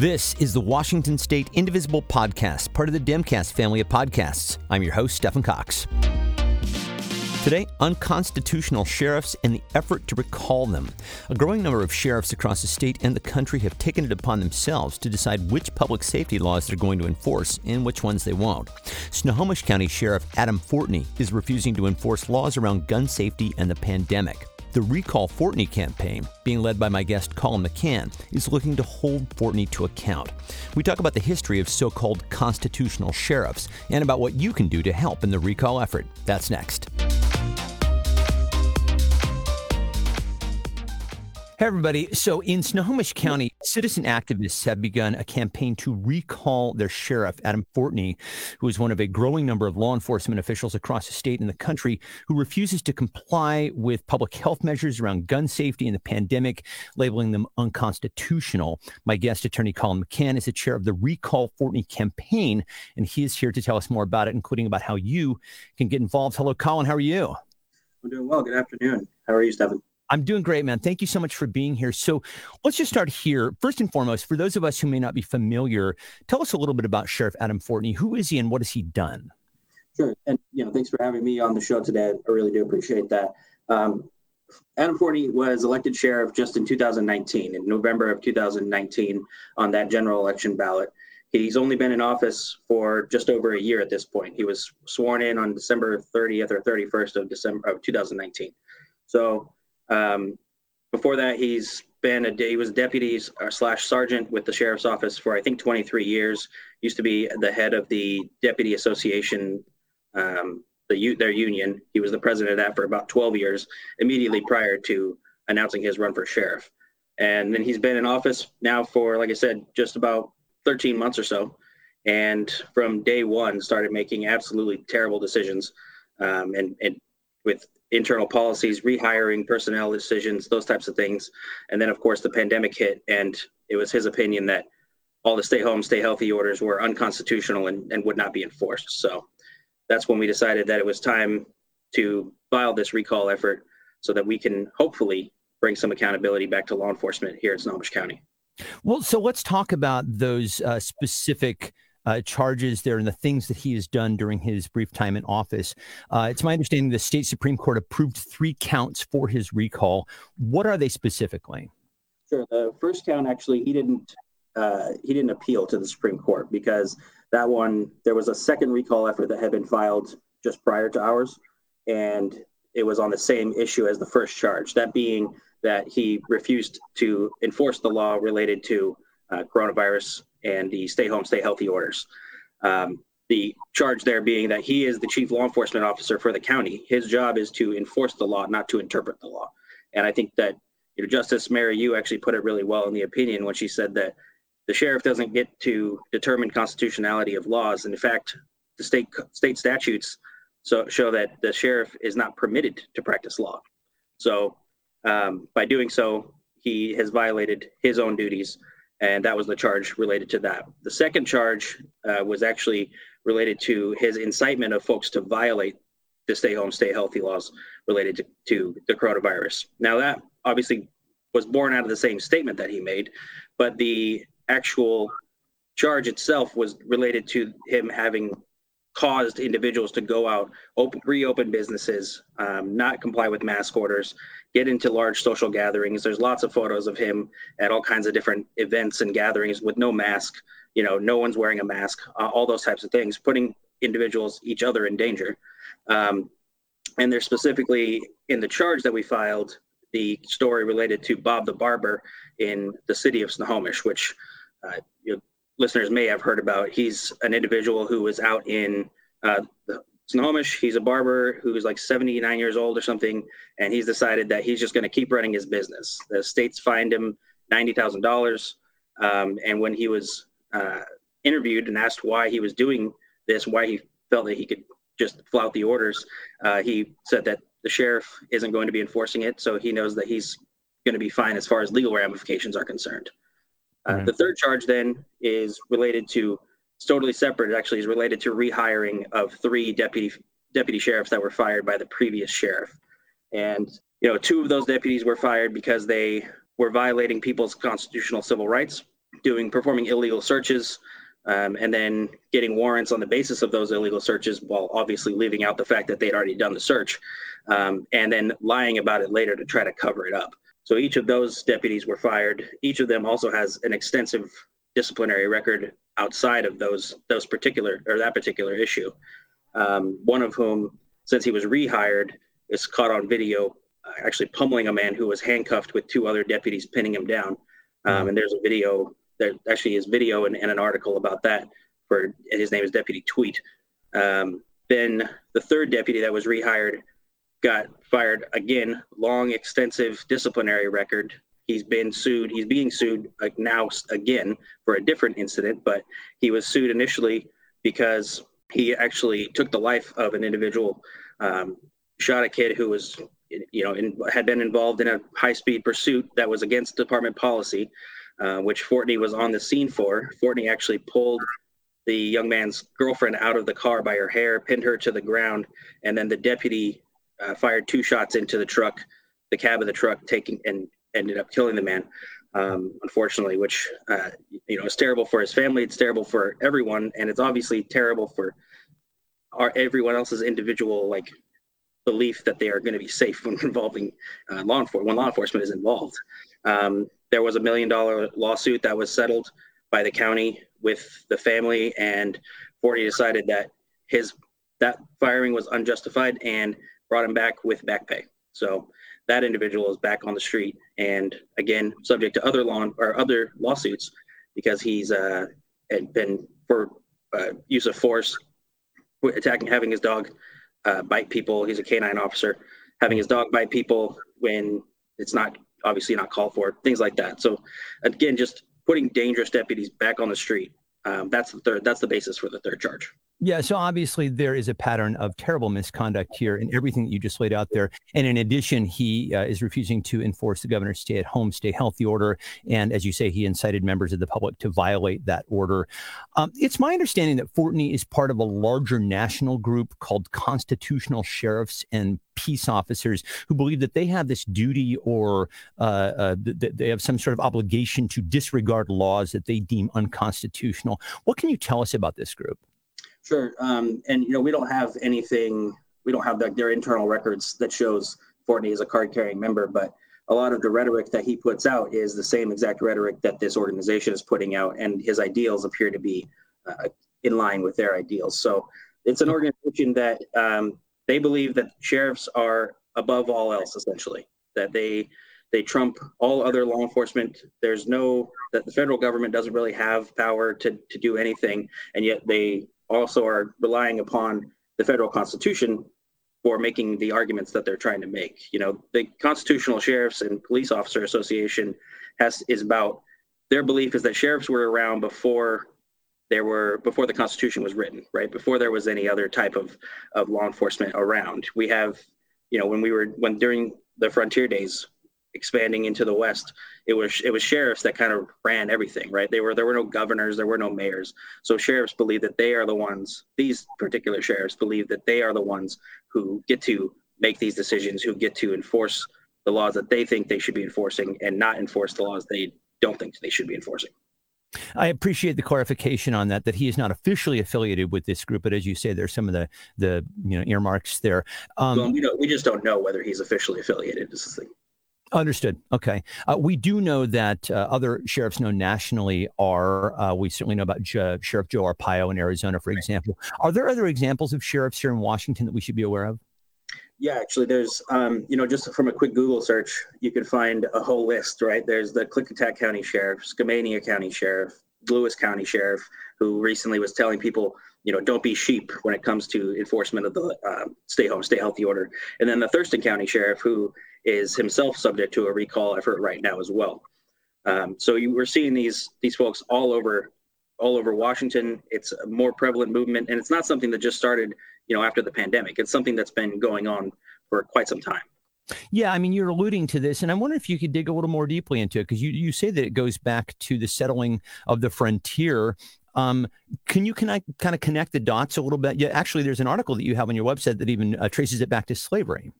This is the Washington State Indivisible Podcast, part of the Demcast family of podcasts. I'm your host, Stephen Cox. Today, unconstitutional sheriffs and the effort to recall them. A growing number of sheriffs across the state and the country have taken it upon themselves to decide which public safety laws they're going to enforce and which ones they won't. Snohomish County Sheriff Adam Fortney is refusing to enforce laws around gun safety and the pandemic. The Recall Fortney campaign, being led by my guest Colin McMahon, is looking to hold Fortney to account. We talk about the history of so called constitutional sheriffs and about what you can do to help in the recall effort. That's next. Hey, everybody. So, in Snohomish County, citizen activists have begun a campaign to recall their sheriff, Adam Fortney, who is one of a growing number of law enforcement officials across the state and the country who refuses to comply with public health measures around gun safety and the pandemic, labeling them unconstitutional. My guest, attorney Colin McMahon, is the chair of the Recall Fortney campaign, and he is here to tell us more about it, including about how you can get involved. Hello, Colin. How are you? I'm doing well. Good afternoon. How are you, Stephen? I'm doing great, man. Thank you so much for being here. So let's just start here. First and foremost, for those of us who may not be familiar, tell us a little bit about Sheriff Adam Fortney. Who is he and what has he done? Sure. And, you know, thanks for having me on the show today. I really do appreciate that. Um, Adam Fortney was elected sheriff just in 2019, in November of 2019, on that general election ballot. He's only been in office for just over a year at this point. He was sworn in on December 30th or 31st of December of 2019. So um, before that, he's been a he was deputy uh, slash sergeant with the sheriff's office for I think 23 years. Used to be the head of the deputy association, um, the their union. He was the president of that for about 12 years, immediately prior to announcing his run for sheriff. And then he's been in office now for, like I said, just about 13 months or so. And from day one, started making absolutely terrible decisions, um, and and with internal policies, rehiring, personnel decisions, those types of things. And then, of course, the pandemic hit, and it was his opinion that all the stay home, stay healthy orders were unconstitutional and, and would not be enforced. So that's when we decided that it was time to file this recall effort so that we can hopefully bring some accountability back to law enforcement here in Snohomish County. Well, so let's talk about those uh, specific uh, charges there and the things that he has done during his brief time in office. Uh, it's my understanding the state Supreme Court approved three counts for his recall. What are they specifically? Sure. The first count, actually, he didn't uh, he didn't appeal to the Supreme Court because that one there was a second recall effort that had been filed just prior to ours, and it was on the same issue as the first charge. That being that he refused to enforce the law related to uh, coronavirus and the stay home, stay healthy orders. Um, the charge there being that he is the chief law enforcement officer for the county. His job is to enforce the law, not to interpret the law. And I think that you know, Justice Mary Yu actually put it really well in the opinion when she said that the sheriff doesn't get to determine constitutionality of laws. And in fact, the state state statutes so show that the sheriff is not permitted to practice law. So um, by doing so, he has violated his own duties and that was the charge related to that. The second charge uh, was actually related to his incitement of folks to violate the stay home, stay healthy laws related to, to the coronavirus. Now, that obviously was born out of the same statement that he made, but the actual charge itself was related to him having caused individuals to go out, open, reopen businesses, um, not comply with mask orders, get into large social gatherings. There's lots of photos of him at all kinds of different events and gatherings with no mask. You know, no one's wearing a mask. Uh, all those types of things, putting individuals, each other, in danger. Um, and there's specifically in the charge that we filed the story related to Bob the barber in the city of Snohomish, which uh, listeners may have heard about. He's an individual who was out in uh, the Snohomish. He's a barber who's like 79 years old or something, and he's decided that he's just going to keep running his business. The states fined him $90,000. Um, and when he was uh, interviewed and asked why he was doing this, why he felt that he could just flout the orders, uh, he said that the sheriff isn't going to be enforcing it, so he knows that he's going to be fine as far as legal ramifications are concerned. Uh, mm-hmm. The third charge then is related to it's totally separate. It actually is related to rehiring of three deputy deputy sheriffs that were fired by the previous sheriff, and you know two of those deputies were fired because they were violating people's constitutional civil rights. doing performing illegal searches um, and then getting warrants on the basis of those illegal searches while obviously leaving out the fact that they'd already done the search um, and then lying about it later to try to cover it up. So each of those deputies were fired. Each of them also has an extensive disciplinary record outside of those those particular or that particular issue. Um, one of whom, since he was rehired, is caught on video uh, actually pummeling a man who was handcuffed with two other deputies pinning him down. Um, and there's a video there actually is video and, and, an article about that for his name is Deputy Twedt. Um, then the third deputy that was rehired got fired again, long, extensive disciplinary record. He's been sued. He's being sued like now again for a different incident, but he was sued initially because he actually took the life of an individual, um, shot a kid who was, you know, in, had been involved in a high-speed pursuit that was against department policy. Uh, which Fortney was on the scene for. Fortney actually pulled the young man's girlfriend out of the car by her hair, pinned her to the ground, and then the deputy uh, fired two shots into the truck, the cab of the truck, taking and ended up killing the man. Um, unfortunately, which uh, you know is terrible for his family. It's terrible for everyone, and it's obviously terrible for our everyone else's individual like belief that they are going to be safe when involving uh, law enforcement when law enforcement is involved. Um, there was a million dollar lawsuit that was settled by the county with the family, and Fortney decided that his that firing was unjustified and brought him back with back pay. So that individual is back on the street and again subject to other law or other lawsuits because he's uh, been for uh, use of force, attacking, having his dog uh, bite people. He's a canine officer, having his dog bite people when it's not obviously not called for, things like that. So again, just putting dangerous deputies back on the street. Um, that's the third. That's the basis for the third charge. Yeah, so obviously there is a pattern of terrible misconduct here in everything that you just laid out there. And in addition, he uh, is refusing to enforce the governor's stay at home, stay healthy order. And as you say, he incited members of the public to violate that order. Um, it's my understanding that Fortney is part of a larger national group called Constitutional Sheriffs and Peace Officers who believe that they have this duty or uh, uh, th- they have some sort of obligation to disregard laws that they deem unconstitutional. What can you tell us about this group? Sure. Um, and you know, we don't have anything. We don't have like their internal records that shows Fortney is a card-carrying member, but a lot of the rhetoric that he puts out is the same exact rhetoric that this organization is putting out, and his ideals appear to be uh, in line with their ideals. So it's an organization that um, they believe that sheriffs are above all else, essentially. That they they trump all other law enforcement. There's no that the federal government doesn't really have power to to do anything, and yet they also are relying upon the federal constitution for making the arguments that they're trying to make. You know, the Constitutional Sheriffs and Police Officer Association has is about their belief is that sheriffs were around before there were before the Constitution was written, right? Before there was any other type of of law enforcement around. We have, you know, when we were when during the frontier days, expanding into the west it was it was sheriffs that kind of ran everything right they were there were no governors there were no mayors so sheriffs believe that they are the ones these particular sheriffs believe that they are the ones who get to make these decisions who get to enforce the laws that they think they should be enforcing and not enforce the laws they don't think they should be enforcing I appreciate the clarification on that. That he is not officially affiliated with this group, but as you say, there's some of the the you know earmarks there. Um, well, we, don't, we just don't know whether he's officially affiliated. Is the thing. Understood. Okay. Uh, we do know that uh, other sheriffs known nationally are, uh, we certainly know about J- Sheriff Joe Arpaio in Arizona, for example. Are there other examples of sheriffs here in Washington that we should be aware of? Yeah, actually, there's, um, you know, just from a quick Google search, you could find a whole list, right? There's the Klickitat County Sheriff, Skamania County Sheriff, Lewis County Sheriff, who recently was telling people, you know, don't be sheep when it comes to enforcement of the uh, stay home, stay healthy order. And then the Thurston County Sheriff, who is himself subject to a recall effort right now as well. Um, so you, we're seeing these these folks all over all over Washington. It's a more prevalent movement, and it's not something that just started, you know, after the pandemic. It's something that's been going on for quite some time. Yeah, I mean, you're alluding to this, and I wonder if you could dig a little more deeply into it because you, you say that it goes back to the settling of the frontier. Um, can you can I kind of connect the dots a little bit? Yeah, actually, there's an article that you have on your website that even uh, traces it back to slavery.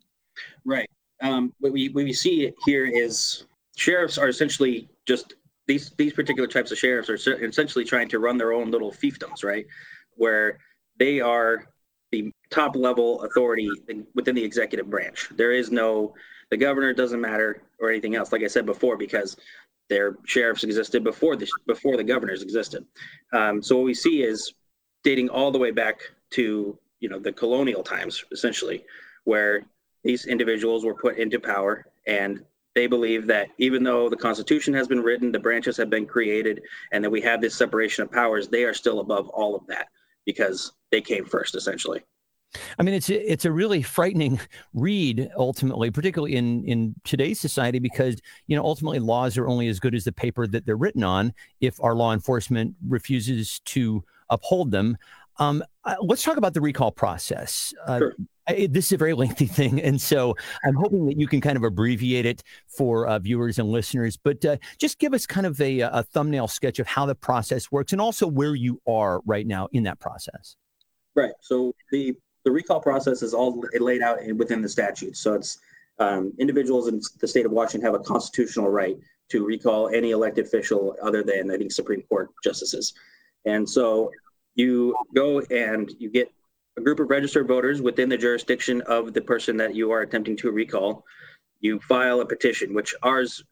Right um, what we what we see here is sheriffs are essentially just these these particular types of sheriffs are essentially trying to run their own little fiefdoms, right? Where they are the top level authority within the executive branch. There is no the governor doesn't matter or anything else. Like I said before, because their sheriffs existed before the before the governors existed. Um, so what we see is dating all the way back to you know the colonial times, essentially, where these individuals were put into power and they believe that even though the Constitution has been written, the branches have been created, and that we have this separation of powers, they are still above all of that because they came first, essentially. I mean, it's a, it's a really frightening read, ultimately, particularly in in today's society, because you know ultimately laws are only as good as the paper that they're written on. If our law enforcement refuses to uphold them, um, uh, let's talk about the recall process. Uh, sure. I, this is a very lengthy thing, and so I'm hoping that you can kind of abbreviate it for uh, viewers and listeners. But uh, just give us kind of a, a, thumbnail sketch of how the process works, and also where you are right now in that process. Right. So the the recall process is all laid out within the statute. So it's um, individuals in the state of Washington have a constitutional right to recall any elected official other than I think Supreme Court justices. And so you go and you get a group of registered voters within the jurisdiction of the person that you are attempting to recall. You file a petition, which ours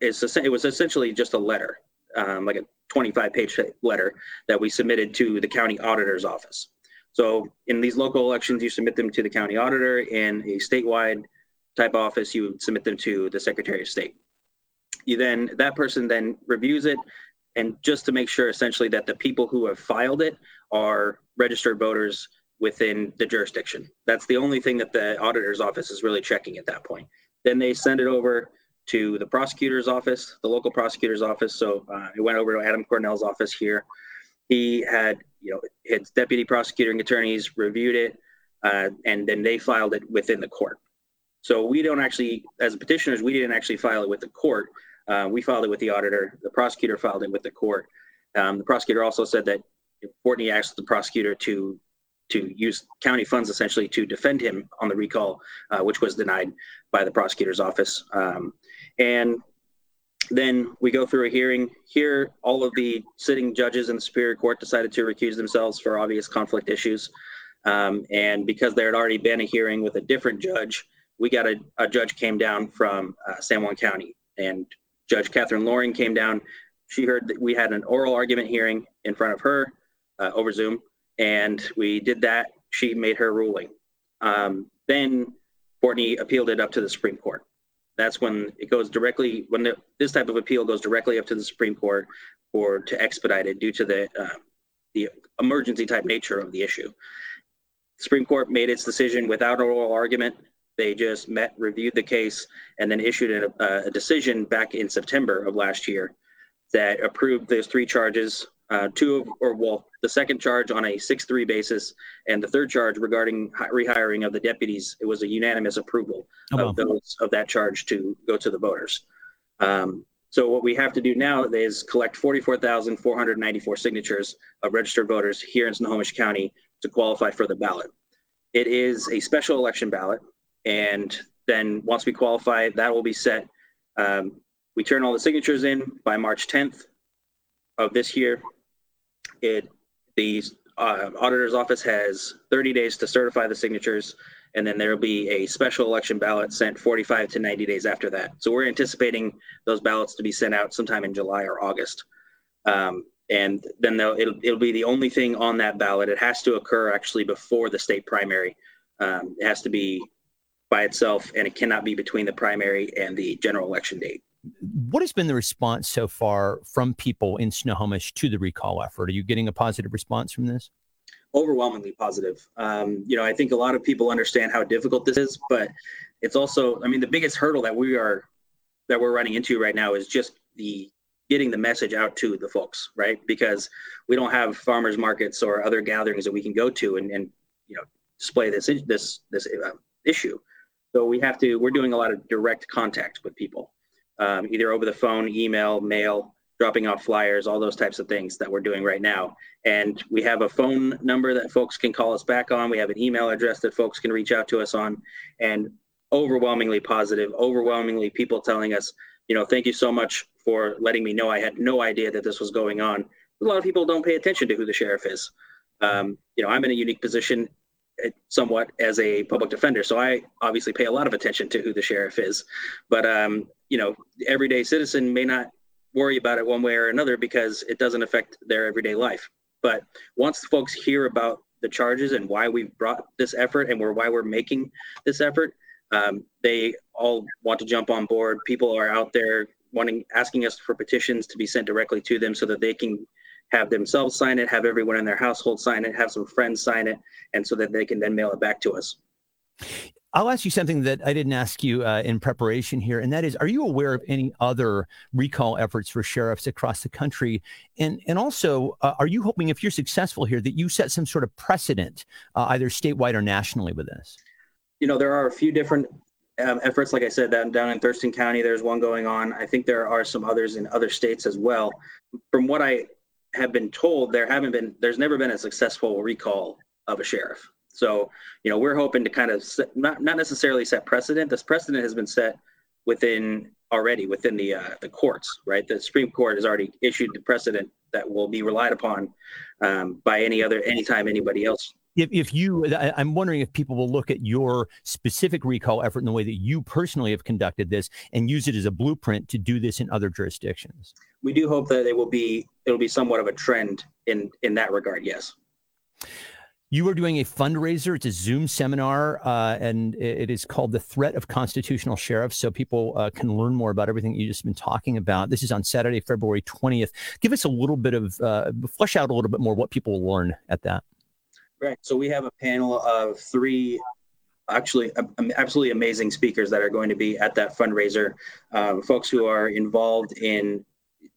is it was essentially just a letter, um, like a 25 page letter that we submitted to the county auditor's office. So in these local elections, you submit them to the county auditor. In a statewide type office, you submit them to the Secretary of State. You then that person then reviews it and just to make sure essentially that the people who have filed it are registered voters within the jurisdiction. That's the only thing that the auditor's office is really checking at that point. Then they send it over to the prosecutor's office, the local prosecutor's office. So uh, it went over to Adam Cornell's office here. He had, you know, his deputy prosecuting attorneys reviewed it, uh, and then they filed it within the court. So we don't actually, as petitioners, we didn't actually file it with the court. Uh, we filed it with the auditor. The prosecutor filed it with the court. Um, the prosecutor also said that Fortney asked the prosecutor to to use county funds essentially to defend him on the recall, uh, which was denied by the prosecutor's office. Um, and then we go through a hearing. Here, all of the sitting judges in the Superior Court decided to recuse themselves for obvious conflict issues. Um, and because there had already been a hearing with a different judge, we got a, a judge came down from uh, San Juan County and Judge Kathryn Loring came down. She heard that we had an oral argument hearing in front of her uh, over Zoom, and we did that. She made her ruling. Um, then Fortney appealed it up to the Supreme Court. That's when it goes directly when the, this type of appeal goes directly up to the Supreme Court or to expedite it due to the uh, the emergency type nature of the issue. The Supreme Court made its decision without oral argument. They just met, reviewed the case, and then issued a, a decision back in September of last year that approved those three charges. Uh, two of, or well, the second charge on a 6-3 basis, and the third charge regarding rehiring of the deputies. It was a unanimous approval oh, of those of that charge to go to the voters. Um, so what we have to do now is collect 44,494 signatures of registered voters here in Snohomish County to qualify for the ballot. It is a special election ballot. And then once we qualify, that will be set. Um, we turn all the signatures in by March 10th of this year. It the uh, auditor's office has 30 days to certify the signatures, and then there will be a special election ballot sent 45 to 90 days after that. So we're anticipating those ballots to be sent out sometime in July or August. Um, and then it'll, it'll be the only thing on that ballot. It has to occur actually before the state primary. Um, it has to be by itself, and it cannot be between the primary and the general election date. What has been the response so far from people in Snohomish to the recall effort? Are you getting a positive response from this? Overwhelmingly positive. Um, you know, I think a lot of people understand how difficult this is, but it's also, I mean, the biggest hurdle that we are that we're running into right now is just the getting the message out to the folks, right? Because we don't have farmers markets or other gatherings that we can go to and, and you know display this this this uh, issue. So we have to, we're doing a lot of direct contact with people, um, either over the phone, email, mail, dropping off flyers, all those types of things that we're doing right now. And we have a phone number that folks can call us back on. We have an email address that folks can reach out to us on. And overwhelmingly positive, overwhelmingly people telling us, you know, thank you so much for letting me know. I had no idea that this was going on. A lot of people don't pay attention to who the sheriff is. Um, you know, I'm in a unique position somewhat as a public defender, so I obviously pay a lot of attention to who the sheriff is. But um, you know, everyday citizen may not worry about it one way or another because it doesn't affect their everyday life. But once folks hear about the charges and why we brought this effort and we're, why we're making this effort, um, they all want to jump on board. People are out there wanting, asking us for petitions to be sent directly to them so that they can have themselves sign it, have everyone in their household sign it, have some friends sign it, and so that they can then mail it back to us. I'll ask you something that I didn't ask you uh, in preparation here, and that is: Are you aware of any other recall efforts for sheriffs across the country? And and also, uh, are you hoping, if you're successful here, that you set some sort of precedent, uh, either statewide or nationally, with this? You know, there are a few different um, efforts. Like I said, down down in Thurston County, there's one going on. I think there are some others in other states as well. From what I have been told, there haven't been. There's never been a successful recall of a sheriff. So, you know, we're hoping to kind of set, not not necessarily set precedent. This precedent has been set within already within the uh, the courts, right? The Supreme Court has already issued the precedent that will be relied upon um, by any other anytime anybody else. If, if you, I'm wondering if people will look at your specific recall effort in the way that you personally have conducted this and use it as a blueprint to do this in other jurisdictions. We do hope that it will be it'll be somewhat of a trend in in that regard. Yes. You are doing a fundraiser. It's a Zoom seminar, uh, and it is called The Threat of Constitutional Sheriffs. So people uh, can learn more about everything you've just been talking about. This is on Saturday, February 20th. Give us a little bit of, uh, flesh out a little bit more what people will learn at that. Right. So we have a panel of three actually absolutely amazing speakers that are going to be at that fundraiser. Um, folks who are involved in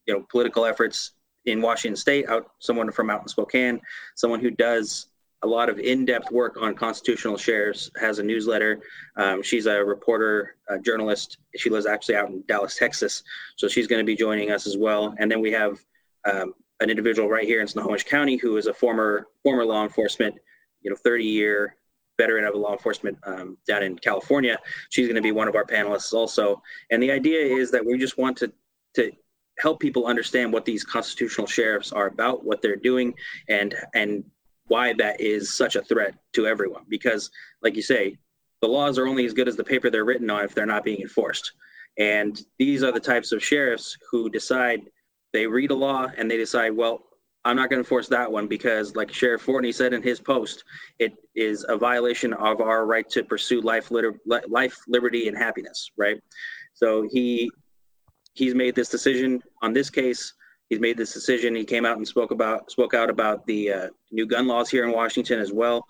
you know political efforts in Washington State, out someone from out in Spokane, someone who does a lot of in-depth work on constitutional shares has a newsletter um, she's a reporter a journalist she lives actually out in dallas texas so she's going to be joining us as well and then we have um, an individual right here in snohomish county who is a former former law enforcement you know 30 year veteran of law enforcement um, down in california she's going to be one of our panelists also and the idea is that we just want to to help people understand what these constitutional sheriffs are about what they're doing and and why that is such a threat to everyone. Because, like you say, the laws are only as good as the paper they're written on if they're not being enforced. And these are the types of sheriffs who decide they read a law and they decide, well, I'm not going to enforce that one because, like Sheriff Fortney said in his post, it is a violation of our right to pursue life, liter- life, liberty, and happiness. Right. So he he's made this decision on this case he's made this decision. He came out and spoke about spoke out about the uh, new gun laws here in Washington as well,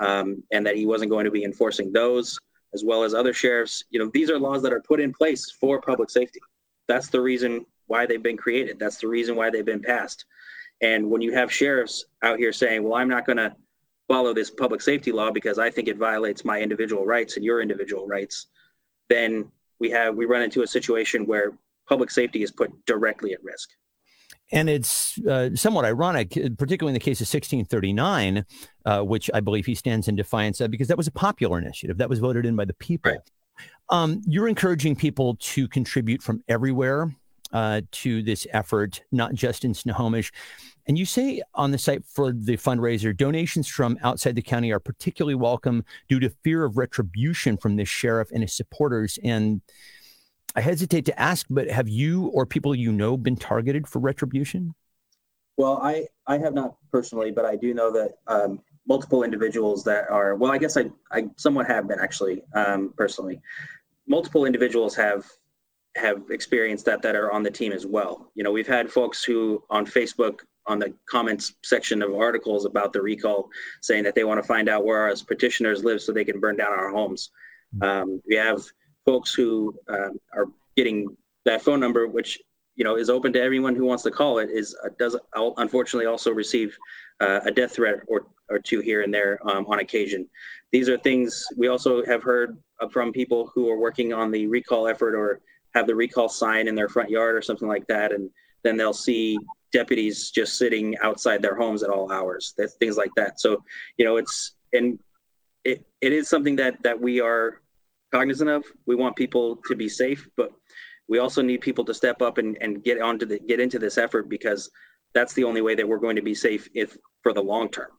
um, and that he wasn't going to be enforcing those as well as other sheriffs. You know, these are laws that are put in place for public safety. That's the reason why they've been created. That's the reason why they've been passed. And when you have sheriffs out here saying, "Well, I'm not going to follow this public safety law because I think it violates my individual rights and your individual rights," then we have we run into a situation where public safety is put directly at risk. And it's uh, somewhat ironic, particularly in the case of 1639, uh, which I believe he stands in defiance of, because that was a popular initiative that was voted in by the people. Right. Um, you're encouraging people to contribute from everywhere uh, to this effort, not just in Snohomish. And you say on the site for the fundraiser, donations from outside the county are particularly welcome due to fear of retribution from this sheriff and his supporters. And I hesitate to ask, but have you or people you know been targeted for retribution? Well, I, I have not personally, but I do know that um, multiple individuals that are, well, I guess I, I somewhat have been actually um, personally. Multiple individuals have have experienced that that are on the team as well. You know, we've had folks who on Facebook on the comments section of articles about the recall saying that they want to find out where our petitioners live so they can burn down our homes. Mm-hmm. Um, we have folks who um, are getting that phone number, which you know is open to everyone who wants to call it, is uh, does unfortunately also receive uh, a death threat or or two here and there um, on occasion. These are things we also have heard from people who are working on the recall effort or have the recall sign in their front yard or something like that, and then they'll see deputies just sitting outside their homes at all hours. That's things like that. So you know it's and it, it is something that that we are cognizant of. We want people to be safe, but we also need people to step up and, and get onto the get into this effort because that's the only way that we're going to be safe if for the long term.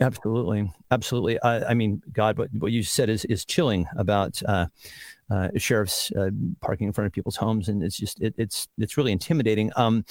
Absolutely, absolutely. I, I mean, God, what, what you said is is chilling about uh, uh, sheriffs uh, parking in front of people's homes, and it's just it, it's it's really intimidating. Um,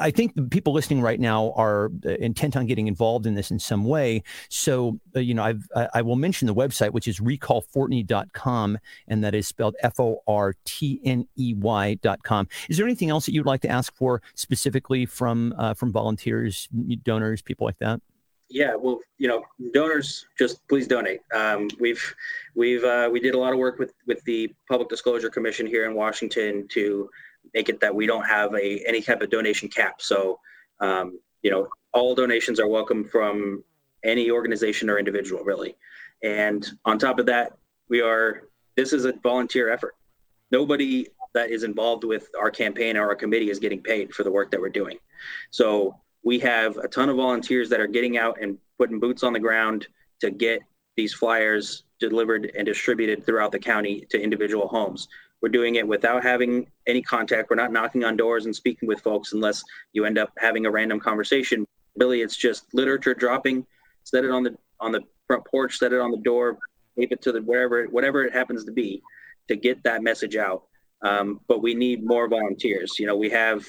I think the people listening right now are uh, intent on getting involved in this in some way. So, uh, you know, I've, I, will mention the website, which is recallfortney.com, and that is spelled F O R T N E Y.com. Is there anything else that you'd like to ask for specifically from uh, from volunteers, donors, people like that? Yeah, well, you know, donors, just please donate. Um, we've we've uh, we did a lot of work with with the Public Disclosure Commission here in Washington to make it that we don't have a any type of donation cap. So, um, you know, all donations are welcome from any organization or individual, really. And on top of that, we are this is a volunteer effort. Nobody that is involved with our campaign or our committee is getting paid for the work that we're doing. So we have a ton of volunteers that are getting out and putting boots on the ground to get these flyers delivered and distributed throughout the county to individual homes. We're doing it without having any contact. We're not knocking on doors and speaking with folks unless you end up having a random conversation. Really, it's just literature dropping. Set it on the on the front porch. Set it on the door. Tape it to the wherever whatever it happens to be to get that message out. Um, but we need more volunteers. You know, we have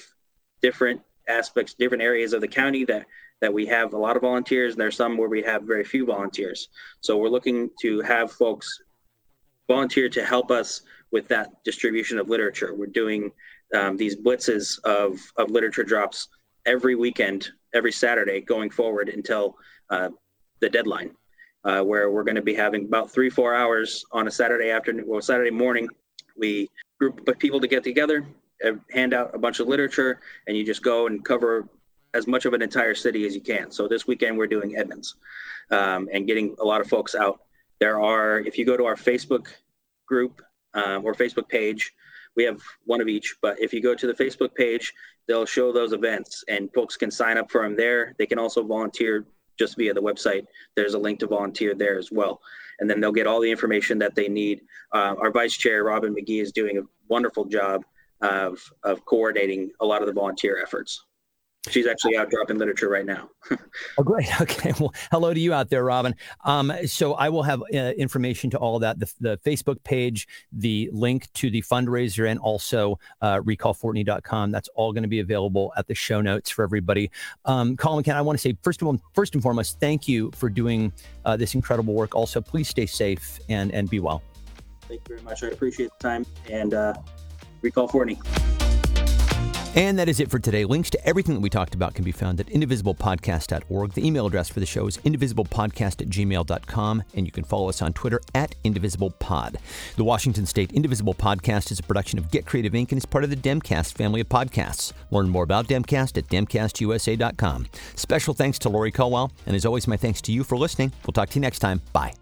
different aspects, different areas of the county that that we have a lot of volunteers, and there's some where we have very few volunteers. So we're looking to have folks volunteer to help us with that distribution of literature. We're doing um, these blitzes of, of literature drops every weekend, every Saturday going forward until uh, the deadline, uh, where we're going to be having about three, four hours on a Saturday afternoon, well, Saturday morning. We group of people to get together, hand out a bunch of literature, and you just go and cover as much of an entire city as you can. So this weekend we're doing Edmonds um, and getting a lot of folks out. There are, if you go to our Facebook group, um, or Facebook page. We have one of each, but if you go to the Facebook page, they'll show those events and folks can sign up for them there. They can also volunteer just via the website. There's a link to volunteer there as well. And then they'll get all the information that they need. Uh, our vice chair, Robin McGee, is doing a wonderful job of, of coordinating a lot of the volunteer efforts. She's actually out dropping literature right now. oh, great. Okay. Well, hello to you out there, Robin. Um, so I will have uh, information to all of that the, the, Facebook page, the link to the fundraiser, and also uh, recallfortney.com. That's all going to be available at the show notes for everybody. Um, Colin McMahon, I want to say, first of all, first and foremost, thank you for doing uh, this incredible work. Also, please stay safe and, and be well. Thank you very much. I appreciate the time and uh, recall. And that is it for today. Links to everything that we talked about can be found at indivisiblepodcast.org. The email address for the show is indivisiblepodcast at gmail.com, and you can follow us on Twitter at indivisiblepod. The Washington State Indivisible Podcast is a production of Get Creative Inc. and is part of the Demcast family of podcasts. Learn more about Demcast at demcastusa.com. Special thanks to Lori Colwell, and as always, my thanks to you for listening. We'll talk to you next time. Bye.